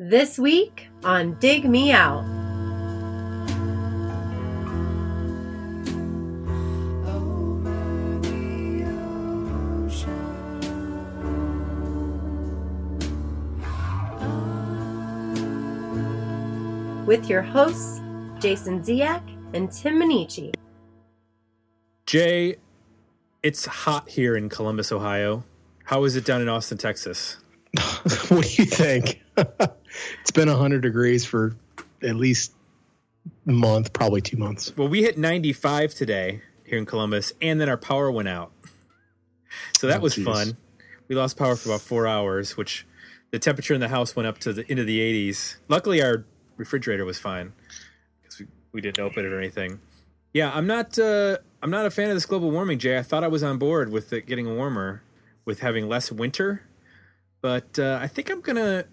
This week on Dig Me Out. With your hosts, Jason Ziak and Tim Minneci. Jay, it's hot here in Columbus, Ohio. How is it down in Austin, Texas? what do you think? it's been 100 degrees for at least a month, probably two months. Well, we hit 95 today here in Columbus, and then our power went out. So that Oh, was geez. fun. We lost power for about four hours, which the temperature in the house went up to the into the 80s. Luckily, our refrigerator was fine because we, we didn't open it or anything. Yeah, I'm not. Uh, I'm not a fan of this global warming, Jay. I thought I was on board with it getting warmer, with having less winter, but uh, I think I'm gonna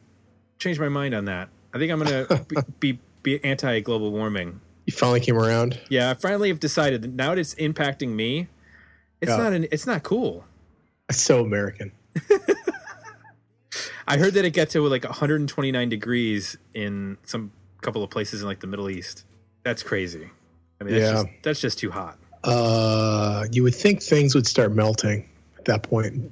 change my mind on that. I think I'm gonna be, be be anti global warming. You finally came around. Yeah, I finally have decided that now that it's impacting me, it's Yeah. not an, it's not cool. It's so American. I heard that it got to like 129 degrees in some couple of places in like the Middle East. That's crazy. I mean, that's, Yeah. just, that's just too hot. Uh, you would think things would start melting at that point.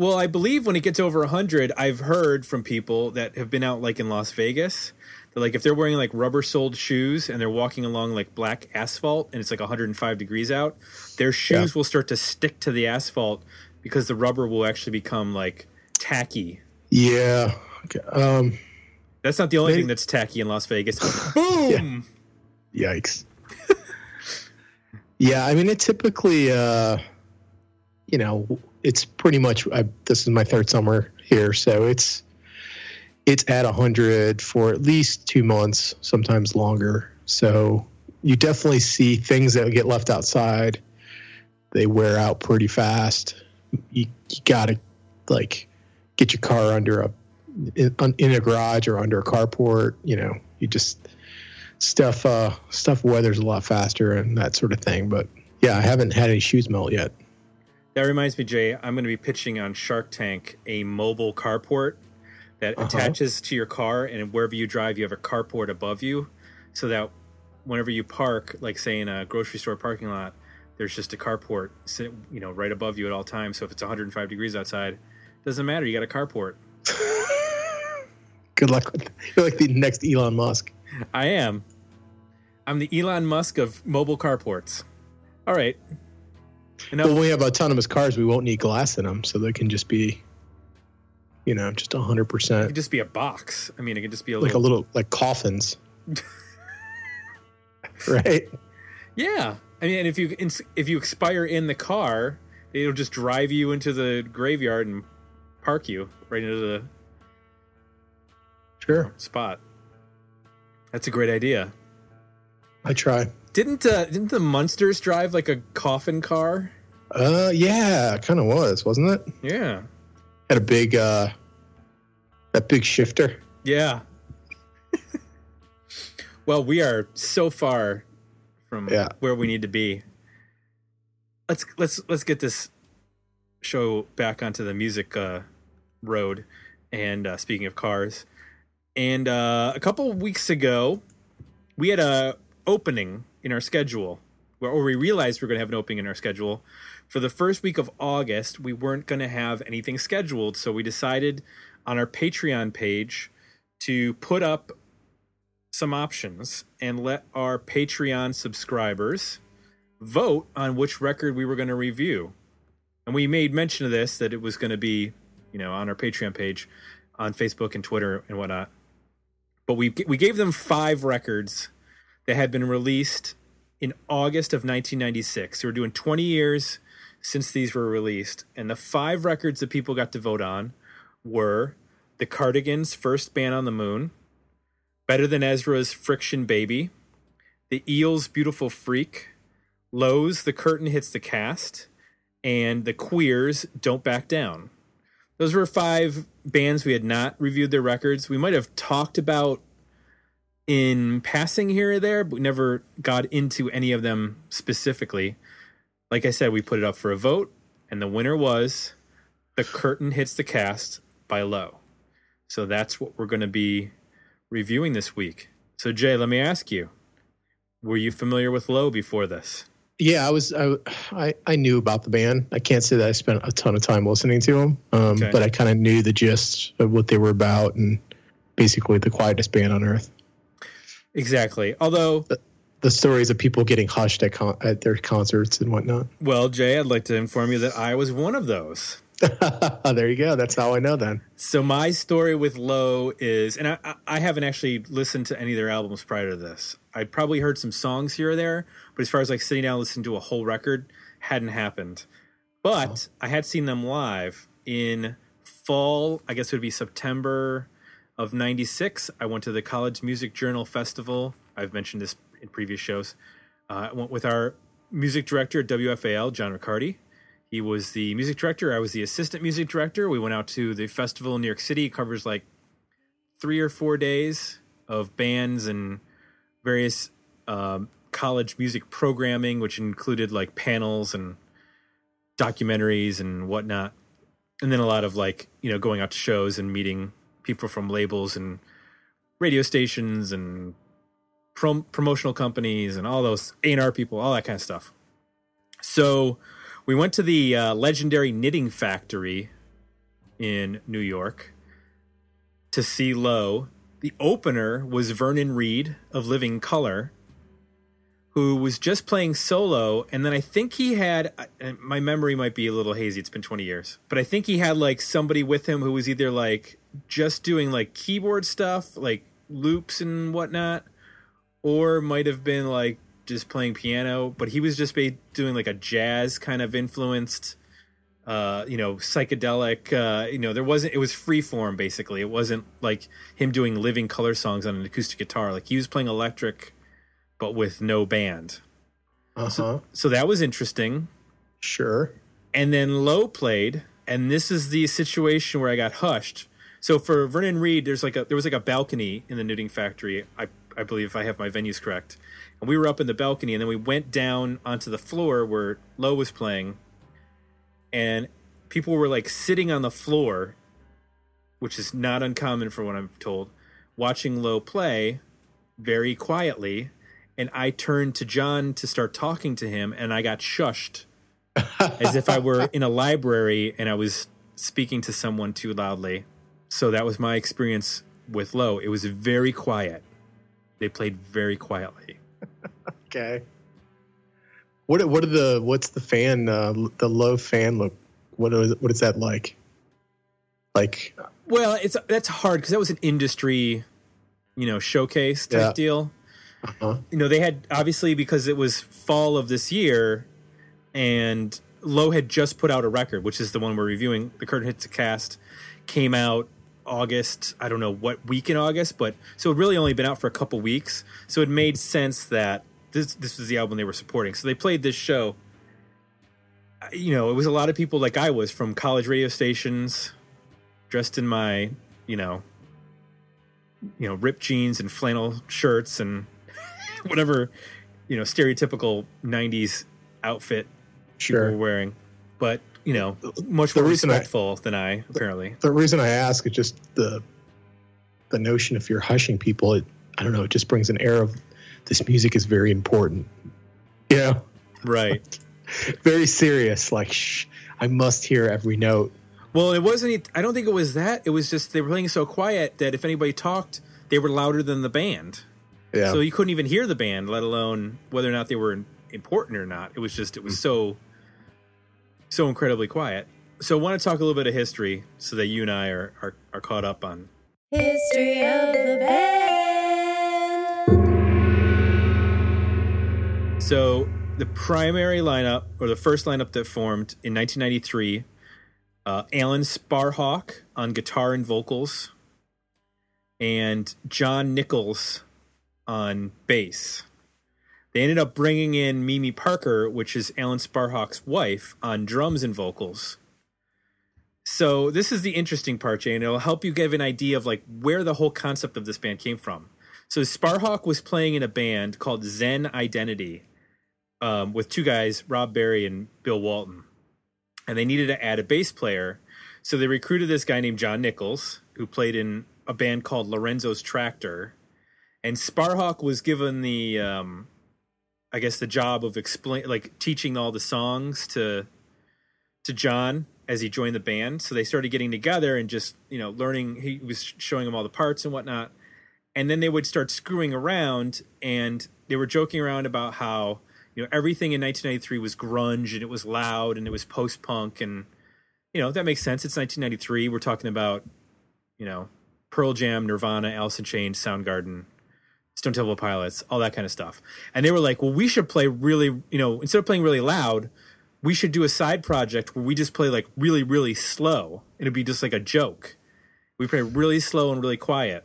Well, I believe when it gets over 100, I've heard from people that have been out like in Las Vegas that like if they're wearing like rubber soled shoes and they're walking along like black asphalt and it's like 105 degrees out, their shoes Yeah. will start to stick to the asphalt because the rubber will actually become like tacky. Yeah. Okay. Um, That's not the only Maybe- thing that's tacky in Las Vegas. Boom! yikes. yeah, I mean, it typically, uh, you know, it's pretty much. I, this is my third summer here, so it's it's at hundred for at least two months, sometimes longer. So you definitely see things that get left outside. They wear out pretty fast. You, you gotta like get your car under a in, in a garage or under a carport. You know, you just stuff uh stuff weathers a lot faster and that sort of thing but yeah i haven't had any shoes melt yet That reminds me, Jay, I'm going to be pitching on Shark Tank a mobile carport that Uh-huh. attaches to your car, and wherever you drive, you have a carport above you, so that whenever you park, like say in a grocery store parking lot, there's just a carport, you know, right above you at all times. So if it's 105 degrees outside, doesn't matter. You got a carport. good luck with you're like the next elon musk I am. I'm the Elon Musk of mobile carports. All right. Enough. but when we have autonomous cars we won't need glass in them so they can just be you know just it 100% It could just be a box. I mean, it could just be a like a little. little like coffins right Yeah, I mean, if you if you expire in the car, it'll just drive you into the graveyard and park you right into the sure spot. That's a great idea. i try Didn't uh, didn't the Munsters drive like a coffin car? uh yeah kind of was wasn't it Yeah, had a big uh that big shifter yeah. well, we are so far from Yeah. where we need to be. Let's let's let's get this show back onto the music uh, road. And uh, speaking of cars, and uh, a couple weeks ago, we had a opening in our schedule, or we realized we are going to have an opening in our schedule for the first week of August. We weren't going to have anything scheduled, so we decided on our Patreon page to put up some options and let our Patreon subscribers vote on which record we were going to review. And we made mention of this that it was going to be, you know, on our Patreon page, on Facebook and Twitter and whatnot. But we we gave them five records that had been released in August of 1996. So we're doing 20 years since these were released, and the five records that people got to vote on were the Cardigans' first band on the moon, Better Than Ezra's Friction Baby, the Eels' Beautiful Freak, Low's The Curtain Hits the Cast, and the Queers' Don't Back Down. Those were five bands we had not reviewed their records. We might have talked about in passing here or there, but we never got into any of them specifically. Like I said, we put it up for a vote, and the winner was The Curtain Hits the Cast by Low. So that's what we're going to be reviewing this week. So Jay, let me ask you: Were you familiar with Low before this? Yeah, I was. I, I, I knew about the band. I can't say that I spent a ton of time listening to them, um, Okay. but I kind of knew the gist of what they were about, and basically the quietest band on earth. Exactly. Although, The stories of people getting hushed at con- at their concerts and whatnot. well, Jay, I'd like to inform you that I was one of those. there you go. That's how I know then. So my story with Low is, and I, I- I haven't actually listened to any of their albums prior to this. I'd probably heard some songs here or there, but as far as like sitting down and listening to a whole record, hadn't happened. But oh. I had seen them live in fall. I guess it would be September of '96. I went to the College Music Journal Festival. I've mentioned this in previous shows. Uh, I went with our music director at WFAL, John Riccardi. He was the music director. I was the assistant music director. We went out to the festival in New York City. It covers like three or four days of bands and various um, college music programming, which included like panels and documentaries and whatnot. And then a lot of like, you know, going out to shows and meeting people from labels and radio stations and prom- promotional companies and all those A&R people, all that kind of stuff. So we went to the uh, legendary knitting factory in New York to see Low. The opener was Vernon Reid of Living Colour, who was just playing solo. And then I think he had, my memory might be a little hazy, it's been 20 years, but I think he had like somebody with him who was either like just doing like keyboard stuff, like loops and whatnot, or might have been like just playing piano, but he was just doing like a jazz kind of influenced, uh, you know, psychedelic. Uh, you know, there wasn't. It was free form basically. It wasn't like him doing living colour songs on an acoustic guitar. Like he was playing electric, but with no band. Uh huh. So that was interesting. Sure. And then Low played, and this is the situation where I got hushed. So for Vernon Reid, there's like a there was like a balcony in the knitting factory. I I believe if I have my venues correct, and we were up in the balcony, and then we went down onto the floor where Low was playing, and people were like sitting on the floor, which is not uncommon for what I'm told, watching Low play very quietly. And I turned to John to start talking to him, and I got shushed as if I were in a library and I was speaking to someone too loudly. So that was my experience with Low. It was very quiet. They played very quietly. Okay. What what are the what's the fan uh, the low fan look? What is what is that like? Like Well, it's that's hard because that was an industry, you know, showcase type Yeah. deal. uh You know, they had obviously because it was fall of this year, and Low had just put out a record, which is the one we're reviewing. The Curtain Hits a Cast came out August. I don't know what week in August, but so it really only been out for a couple weeks. So it made sense that this this was the album they were supporting. So they played this show. You know, it was a lot of people like I was from college radio stations, dressed in my, you know, you know, ripped jeans and flannel shirts and whatever, you know, stereotypical '90s outfit people were sure. wearing. But you know, much The more reason I- respectful than I apparently. The reason I ask is just the the notion if you're hushing people, it I don't know, it just brings an air of this music is very important. You know, Right. very serious. Like, shh, I must hear every note. Well, it wasn't. I don't think it was that. It was just they were playing so quiet that if anybody talked, they were louder than the band. Yeah. So you couldn't even hear the band, let alone whether or not they were important or not. It was just it was mm. so so incredibly quiet. So I want to talk a little bit of history so that you and I are are, are caught up on History of the band. So the primary lineup, or the first lineup that formed in 1993, uh, Alan Sparhawk on guitar and vocals, and John Nichols on bass. They ended up bringing in Mimi Parker, which is Alan Sparhawk's wife, on drums and vocals. So this is the interesting part, Jay, and it'll help you give an idea of like where the whole concept of this band came from. So Sparhawk was playing in a band called Zen Identity um, with two guys, Rob Barry and Bill Walton, and they needed to add a bass player. So they recruited this guy named John Nichols, who played in a band called Lorenzo's Tractor, and Sparhawk was given the, um, I guess, the job of explain like teaching all the songs to to John as he joined the band. So they started getting together and just you know learning. He was showing him all the parts and whatnot, and then they would start screwing around, and they were joking around about how you know everything in 1993 was grunge and it was loud and it was post punk and you know that makes sense. It's 1993. We're talking about you know Pearl Jam, Nirvana, Alice in Chains, Soundgarden. Stone Temple Pilots, all that kind of stuff. And they were like, well, we should play really, you know, instead of playing really loud, we should do a side project where we just play like really, really slow. It'd be just like a joke. We play really slow and really quiet.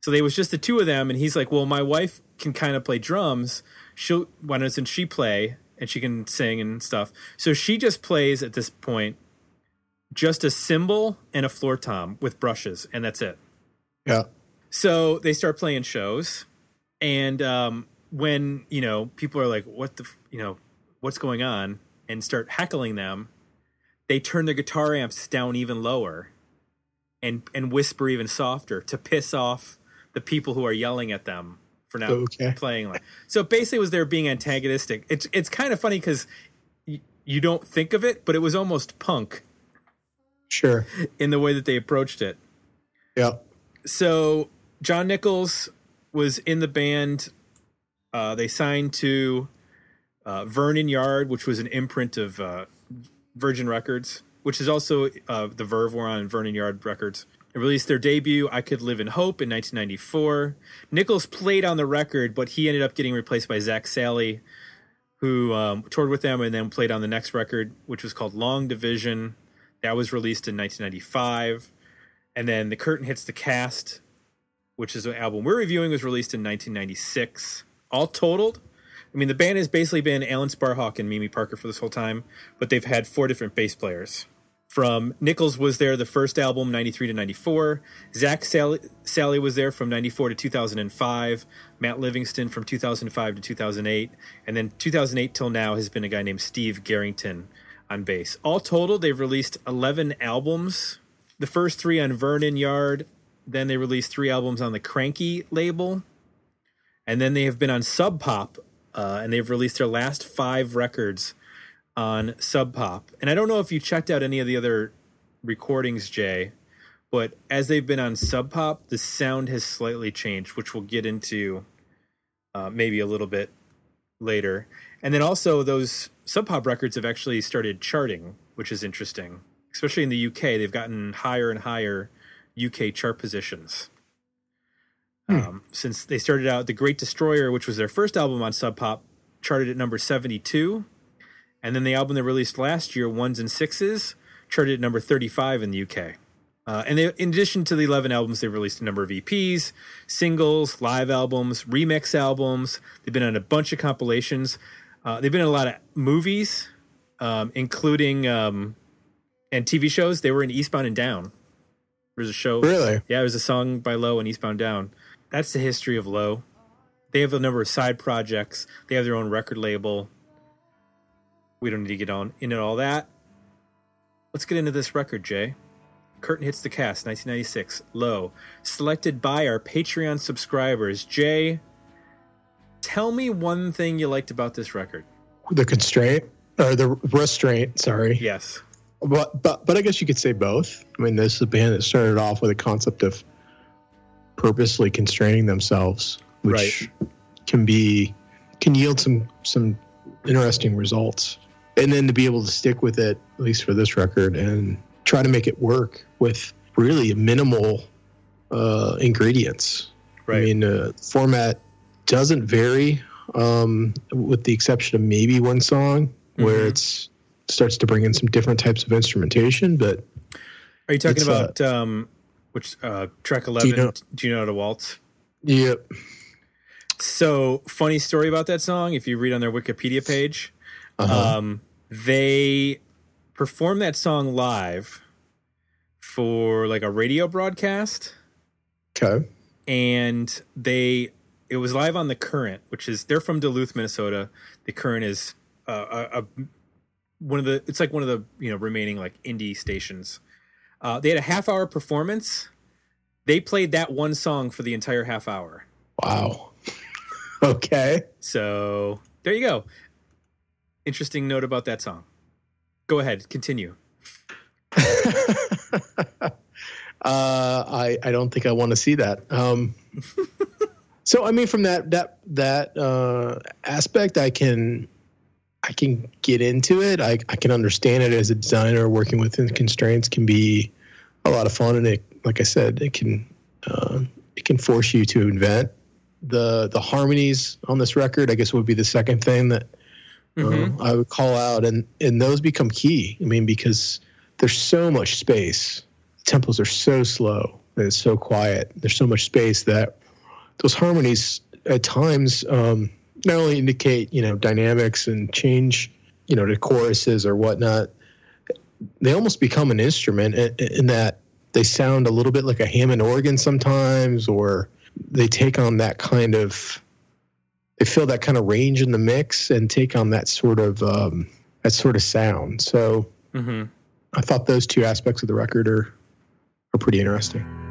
So they was just the two of them, and he's like, "Well, my wife can kind of play drums. She'll why doesn't she play and she can sing and stuff? So she just plays at this point just a cymbal and a floor tom with brushes, and that's it. Yeah. So they start playing shows, and um, when you know people are like, "What the, f-" you know, what's going on?" and start heckling them, they turn their guitar amps down even lower, and and whisper even softer to piss off the people who are yelling at them for not Okay. playing like. So basically, it was there being antagonistic. It's it's kind of funny because y- you don't think of it, but it was almost punk Sure. in the way that they approached it Yeah. so John Nichols was in the band. Uh, they signed to uh, Vernon Yard, which was an imprint of uh, Virgin Records, which is also uh, the Verve were on Vernon Yard Records. They released their debut, "I Could Live in Hope," in 1994. Nichols played on the record, but he ended up getting replaced by Zak Sally, who um, toured with them and then played on the next record, which was called Long Division. That was released in 1995 and then the curtain hits the cast which is an album we're reviewing was released in 1996 all totaled i mean the band has basically been alan sparhawk and mimi parker for this whole time but they've had four different bass players. From nichols was there the first album 93 to 94 zak sally, sally was there from 94 to 2005 matt livingston from 2005 to 2008 and then 2008 till now has been a guy named steve garrington on bass. All total, they've released 11 albums. The first three on Vernon Yard. Then they released three albums on the Kranky label, and then they have been on Sub Pop, uh, and they've released their last five records on Sub Pop. And I don't know if you checked out any of the other recordings, Jay, but as they've been on Sub Pop, the sound has slightly changed, which we'll get into uh, maybe a little bit later. And then also those Sub Pop records have actually started charting, which is interesting especially in the UK, they've gotten higher and higher UK chart positions. Um, since they started out, The Great Destroyer, which was their first album on Sub Pop, charted at number 72. And then the album they released last year, Ones and Sixes, charted at number 35 in the UK. Uh, and they, in addition to the 11 albums, they've released a number of EPs, singles, live albums, remix albums. They've been on a bunch of compilations. Uh, they've been in a lot of movies, um, including um, and TV shows. They were in Eastbound and Down. There's a show. Really? Yeah, it was a song by Low and Eastbound Down. That's the history of Low. They have a number of side projects. They have their own record label. We don't need to get on in into all that. Let's get into this record, Jay. Curtain hits the cast, 1996. Low, selected by our Patreon subscribers. Jay, tell me one thing you liked about this record. The constraint or the restraint, sorry. Yes. But but but I guess you could say both. I mean, this is a band that started off with a concept of purposely constraining themselves, which can be can yield some some interesting results. And then to be able to stick with it, at least for this record, and try to make it work with really minimal uh, ingredients. Right. I mean, uh, format doesn't vary, um, with the exception of maybe one song where Mhm. it's starts to bring in some different types of instrumentation. But Are you talking uh, about um, which uh, track 11? Do you know- Do you know how to waltz? yep, So, funny story about that song. If you read on their Wikipedia page, uh-huh. um, they performed that song live for like a radio broadcast, okay, and they it was live on the Current, which is they're from Duluth, Minnesota. The Current is uh, a, a one of the it's like one of the you know remaining like indie stations. Uh, they had a half hour performance, They played that one song for the entire half hour. Wow. okay. So there you go. Interesting note about that song. Go ahead, continue. uh, I I don't think I want to see that. Um, so I mean, from that that that uh, aspect, I can I can get into it. I I can understand it as a designer. Working within constraints can be a lot of fun, and it, like I said, it can uh, it can force you to invent. The the harmonies on this record, I guess, would be the second thing that Mhm. uh, I would call out, and and those become key. I mean, because there's so much space. Tempos are so slow and it's so quiet. There's so much space that those harmonies at times um, not only indicate you know dynamics and change you know to choruses or whatnot. They almost become an instrument in, in that they sound a little bit like a Hammond organ sometimes, or they take on that kind of they feel that kind of range in the mix and take on that sort of um, that sort of sound. So hmm I thought those two aspects of the record are are pretty interesting.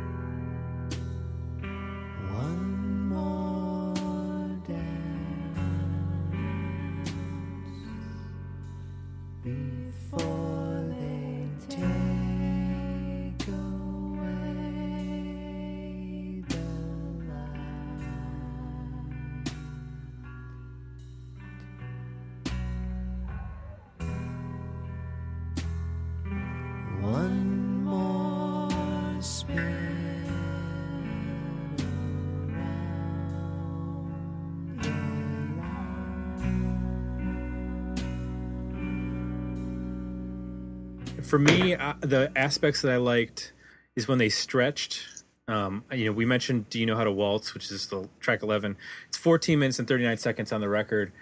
For me, uh, the aspects that I liked is when they stretched. Um, you know, we mentioned "Do You Know How to Waltz," which is the track eleven. It's 14 minutes and 39 seconds on the record.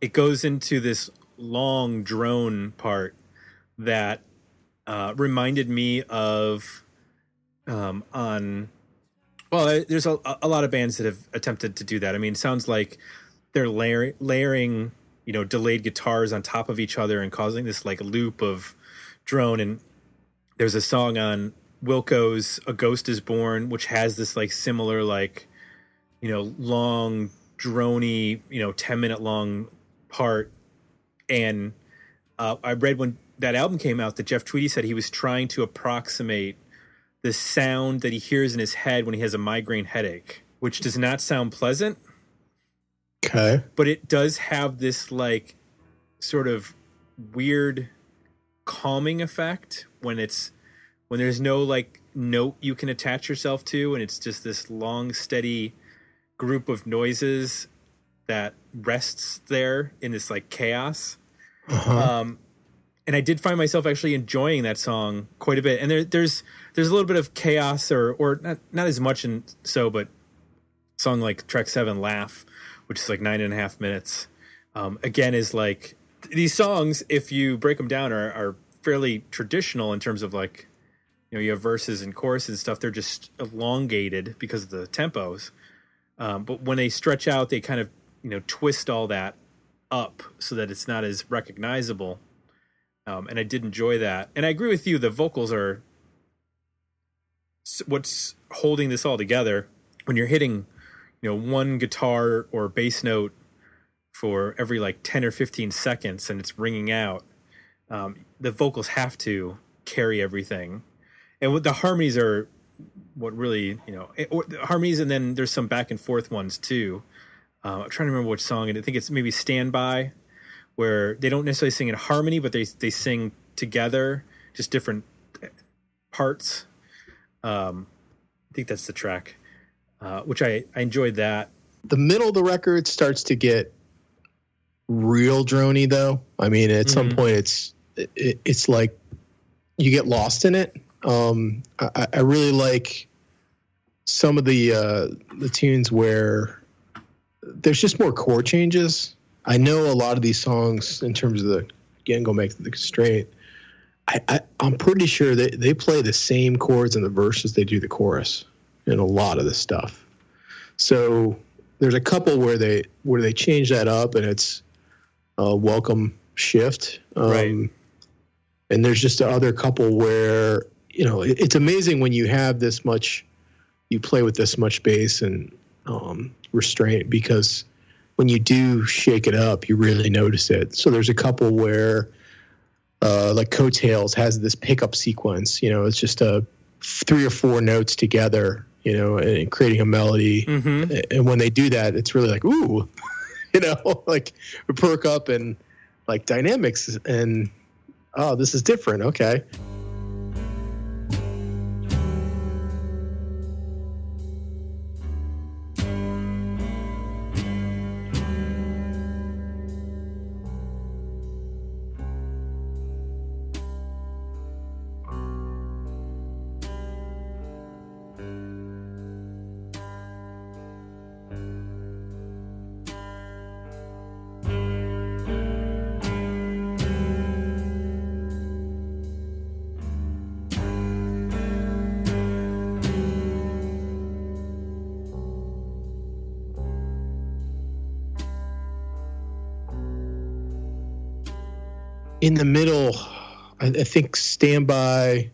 It goes into this long drone part that uh, reminded me of um, on. Well, there's a, a lot of bands that have attempted to do that. I mean, it sounds like they're layer, layering, you know, delayed guitars on top of each other and causing this like loop of drone. And there's a song on Wilco's "A Ghost Is Born," which has this like similar like, you know, long drony, you know, ten minute long part. And uh, I read when that album came out that Jeff Tweedy said he was trying to approximate the sound that he hears in his head when he has a migraine headache, which does not sound pleasant Okay. but it does have this like sort of weird calming effect when it's when there's no like note you can attach yourself to and it's just this long steady group of noises that rests there in this like chaos Uh-huh. um, and I did find myself actually enjoying that song quite a bit. And there, there's there's a little bit of chaos, or or not not as much and so, but song like track seven, "Laugh," which is like nine and a half minutes. Um, again, is like these songs. If you break them down, are are fairly traditional in terms of like you know you have verses and choruses and stuff. They're just elongated because of the tempos. Um, but when they stretch out, they kind of you know twist all that up so that it's not as recognizable. Um, and I did enjoy that. And I agree with you. The vocals are what's holding this all together. When you're hitting, you know, one guitar or bass note for every like 10 or 15 seconds and it's ringing out, um, the vocals have to carry everything. And the harmonies are what really, you know, it- or the harmonies and then there's some back and forth ones too. Uh, I'm trying to remember which song, and I think it's maybe "Stand By," where they don't necessarily sing in harmony, but they they sing together, just different parts. Um, I think that's the track, uh, which I I enjoyed that. the middle of the record starts to get real drony though. I mean at some Mhm. point it's it, it's like you get lost in it. Um i, I really like some of the uh the tunes where there's just more chord changes. I know a lot of these songs in terms of the again go back to the constraint I, I i'm pretty sure that they play the same chords in the verses they do the chorus in a lot of this stuff. So there's a couple where they where they change that up and it's a welcome shift. Um, Right. And there's just the other couple where you know it, it's amazing when you have this much you play with this much bass and um, restraint because when you do shake it up, you really notice it. So there's a couple where, uh, like Coattails has this pickup sequence. You know, it's just a three or four notes together. You know, and creating a melody. Mm-hmm. And when they do that, it's really like ooh, you know, like perk up and like dynamics and oh, this is different. Okay. In the middle, I, I think "Standby."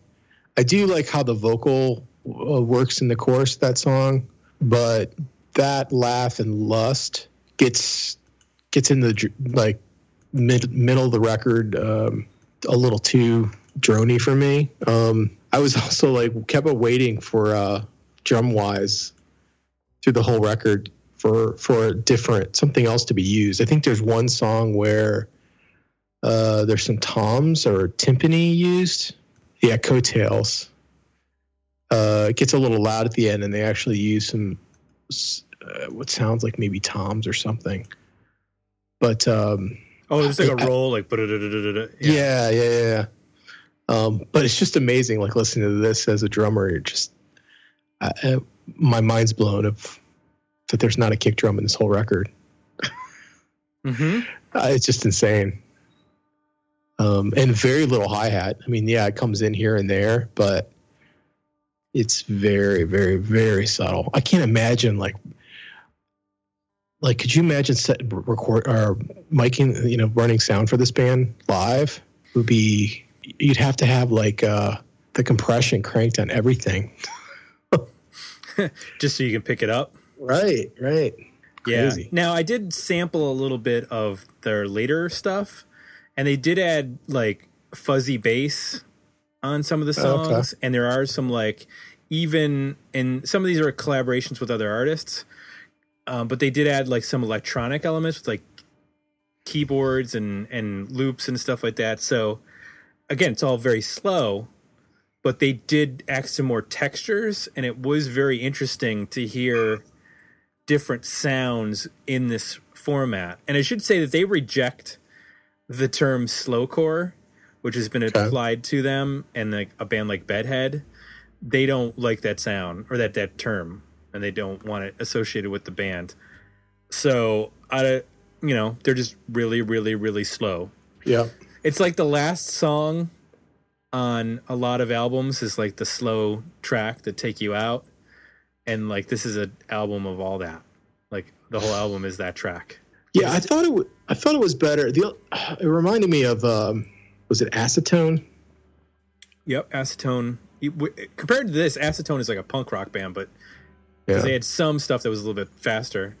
I do like how the vocal uh, works in the chorus that song, but that "Laugh" and "Lust" gets gets in the like mid middle of the record um, a little too drony for me. Um, I was also like kept waiting for uh, drum wise through the whole record for for a different something else to be used. I think there's one song where uh, there's some toms or timpani used. Yeah, coattails. Uh, it gets a little loud at the end, and they actually use some uh, what sounds like maybe toms or something. But um, Oh, it's like a I- roll, like da-da-da-da-da-da. yeah, yeah, yeah. yeah. Um, but it's just amazing, like listening to this as a drummer. It just I, I, my mind's blown of that there's not a kick drum in this whole record. Mm-hmm. Uh, it's just insane. Um, and very little hi hat. I mean, yeah, it comes in here and there, but it's very, very, very subtle. I can't imagine like, like, could you imagine set record or miking, you know, running sound for this band live? Would be you'd have to have like uh, the compression cranked on everything. Just so you can pick it up. Right, right. Crazy. Yeah. Now I did sample a little bit of their later stuff, and they did add like fuzzy bass on some of the Oh, okay. songs, and there are some like even and some of these are collaborations with other artists, um, but they did add like some electronic elements with like keyboards and and loops and stuff like that. So again, it's all very slow, but they did add some more textures, and it was very interesting to hear different sounds in this format. And I should say that they reject the term slowcore, which has been Okay. applied to them, and like a band like Bedhead, they don't like that sound or that that term, and they don't want it associated with the band. So I, you know, they're just really, really, really slow. Yeah. It's like the last song on a lot of albums is like the slow track that take you out, and like this is an album of all that. Like the whole album is that track. Yeah, I thought it. W- I thought it was better. The, it reminded me of um, was it acetone? Yep, Acetone. Compared to this, Acetone is like a punk rock band, but Yeah. they had some stuff that was a little bit faster.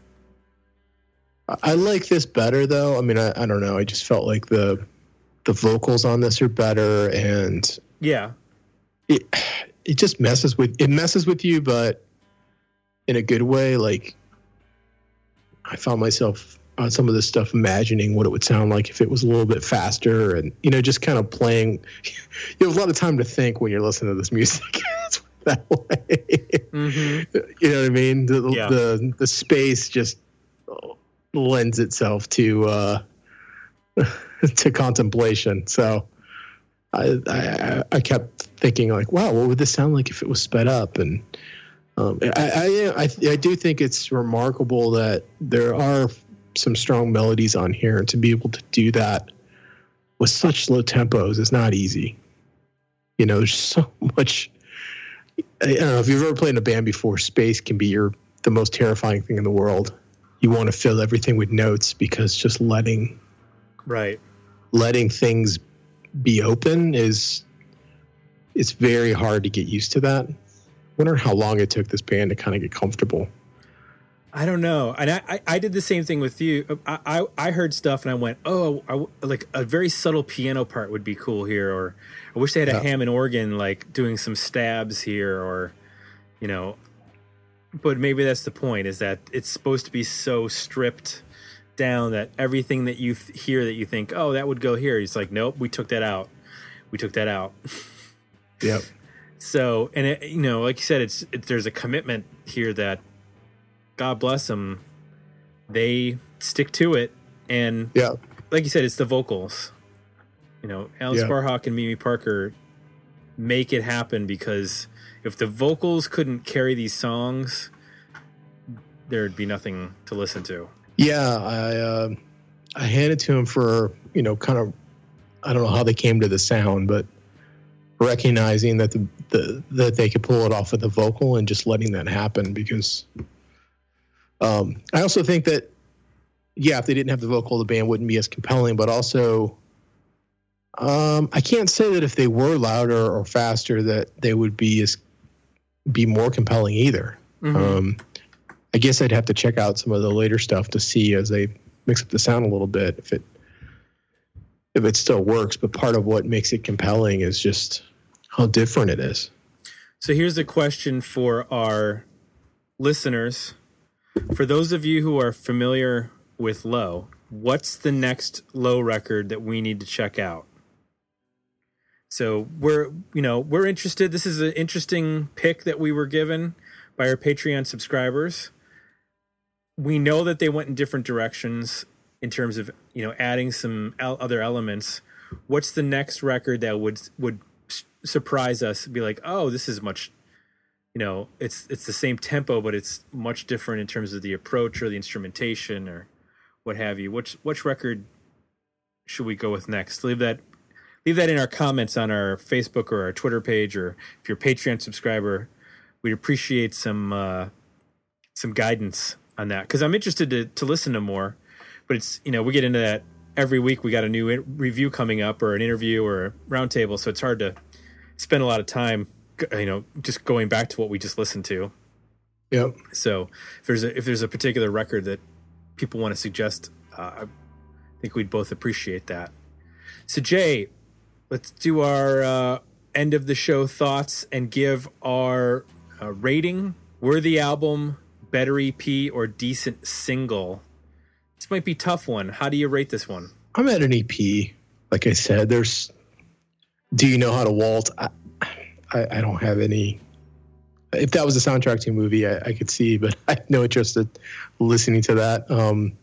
I, I like this better though. I mean, I, I don't know. I just felt like the the vocals on this are better, and Yeah, it it just messes with it messes with you, but in a good way. Like I found myself on some of this stuff imagining what it would sound like if it was a little bit faster, and you know, just kind of playing. You have a lot of time to think when you're listening to this music. That way. hmm you know what I mean? The, Yeah. the the space just lends itself to uh, to contemplation. So I, I I kept thinking like, wow, what would this sound like if it was sped up? And um, I, I I I do think it's remarkable that there are some strong melodies on here, and to be able to do that with such low tempos is not easy. You know, there's so much. I don't know if you've ever played in a band before. Space can be your the most terrifying thing in the world. You want to fill everything with notes because just letting right. letting things be open is it's very hard to get used to that wonder how long it took this band to kind of get comfortable. I don't know, and I, I, I did the same thing with you. I, I, I heard stuff and I went, oh, I like a very subtle piano part would be cool here, or I wish they had a Yeah. Hammond organ like doing some stabs here, or you know. But maybe that's the point: is that it's supposed to be so stripped down that everything that you th- hear that you think, oh, that would go here. It's like, nope, we took that out. We took that out. Yep. So, and it, you know, like you said, it's it, there's a commitment here that God bless them, they stick to it, and Yeah. like you said, it's the vocals. You know, Alice Yeah. Barhawk and Mimi Parker make it happen because if the vocals couldn't carry these songs, there'd be nothing to listen to. Yeah, I uh, I handed to him for you know kind of I don't know how they came to the sound, but recognizing that the, the that they could pull it off with the vocal and just letting that happen because um, I also think that yeah, if they didn't have the vocal, the band wouldn't be as compelling. But also, um, I can't say that if they were louder or faster that they would be as be more compelling either. Um, I guess I'd have to check out some of the later stuff to see as they mix up the sound a little bit if it if it still works. But part of what makes it compelling is just how different it is. So here's a question for our listeners. For those of you who are familiar with Low, what's the next Low record that we need to check out? So we're, you know, we're interested. This is an interesting pick that we were given by our Patreon subscribers. We know that they went in different directions in terms of, you know, adding some other elements. What's the next record that would would surprise us? Be like, oh, this is much you know it's it's the same tempo but it's much different in terms of the approach or the instrumentation or what have you. Which which record should we go with next? Leave that leave that in our comments on our facebook or our twitter page or if you're a patreon subscriber we'd appreciate some uh some guidance on that. Because i'm interested to to listen to more but it's you know we get into that every week. We got a new review coming up or an interview or a roundtable so it's hard to spend a lot of time you know just going back to what we just listened to Yep. so if there's a if there's a particular record that people want to suggest uh, i think we'd both appreciate that so jay let's do our uh, end of the show thoughts and give our uh, rating worthy album better ep or decent single this might be a tough one how do you rate this one I'm at an EP. Like I said, there's. Do you know how to waltz? I, I, I don't have any. If that was a soundtrack to a movie, I, I could see, but I have no interest in listening to that. Um,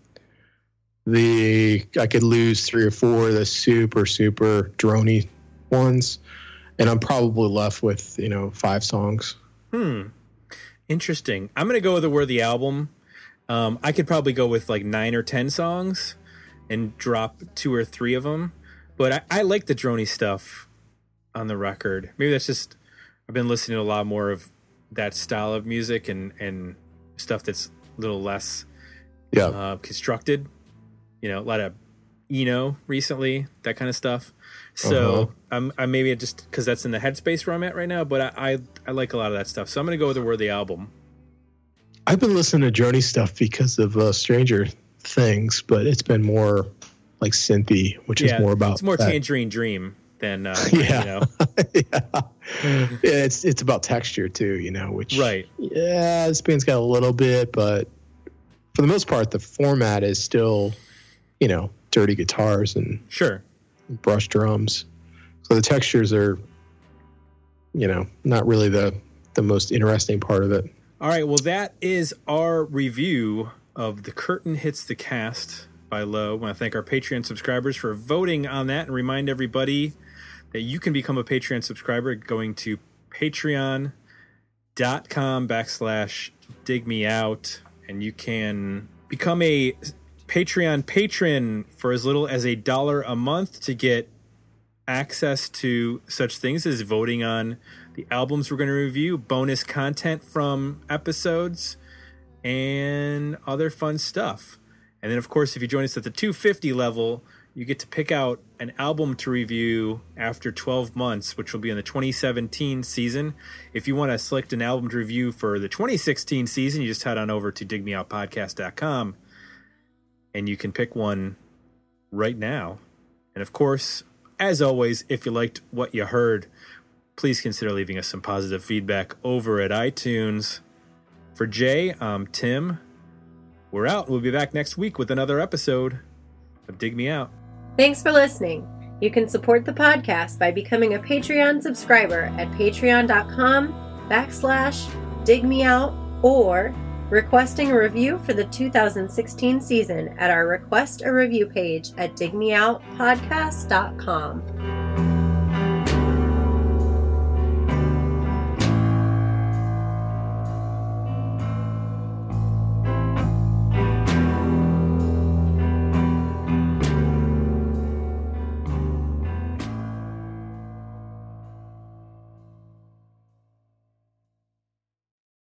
the I could lose three or four of the super super drony ones, and I'm probably left with you know five songs. Hmm. Interesting. I'm gonna go with the worthy album. Um, I could probably go with like nine or ten songs, and drop two or three of them. But I, I like the drony stuff on the record. Maybe that's just I've been listening to a lot more of that style of music and and stuff that's a little less Yeah, uh, constructed. You know, a lot of Eno recently, that kind of stuff. So Uh-huh. I'm I maybe just because that's in the headspace where I'm at right now. But I, I I like a lot of that stuff. So I'm gonna go with the worthy album. I've been listening to Journey stuff because of uh, Stranger Things, but it's been more like synthy, which is more about it's more that- Tangerine Dream than uh, Yeah. you know yeah. yeah, it's it's about texture too, you know, which right. Yeah, this band's got a little bit, but for the most part, the format is still, you know, dirty guitars and Sure. brush drums. So the textures are, you know, not really the the most interesting part of it. All right. Well, that is our review of The Curtain Hits the Cast by Low. I want to thank our Patreon subscribers for voting on that and remind everybody that you can become a Patreon subscriber going to patreon.com backslash dig me out and you can become a Patreon patron for as little as a dollar a month to get access to such things as voting on the albums we're going to review, bonus content from episodes, and other fun stuff. And then, of course, if you join us at the 250 level, you get to pick out an album to review after 12 months, which will be in the 2017 season. If you want to select an album to review for the 2016 season, you just head on over to digmeoutpodcast.com and you can pick one right now. And of course, as always, if you liked what you heard, please consider leaving us some positive feedback over at iTunes. For Jay, I'm Tim. We're out. We'll be back next week with another episode of Dig Me Out. Thanks for listening. You can support the podcast by becoming a Patreon subscriber at patreon.com backslash digmeout or requesting a review for the 2016 season at our request a review page at digmeoutpodcast.com.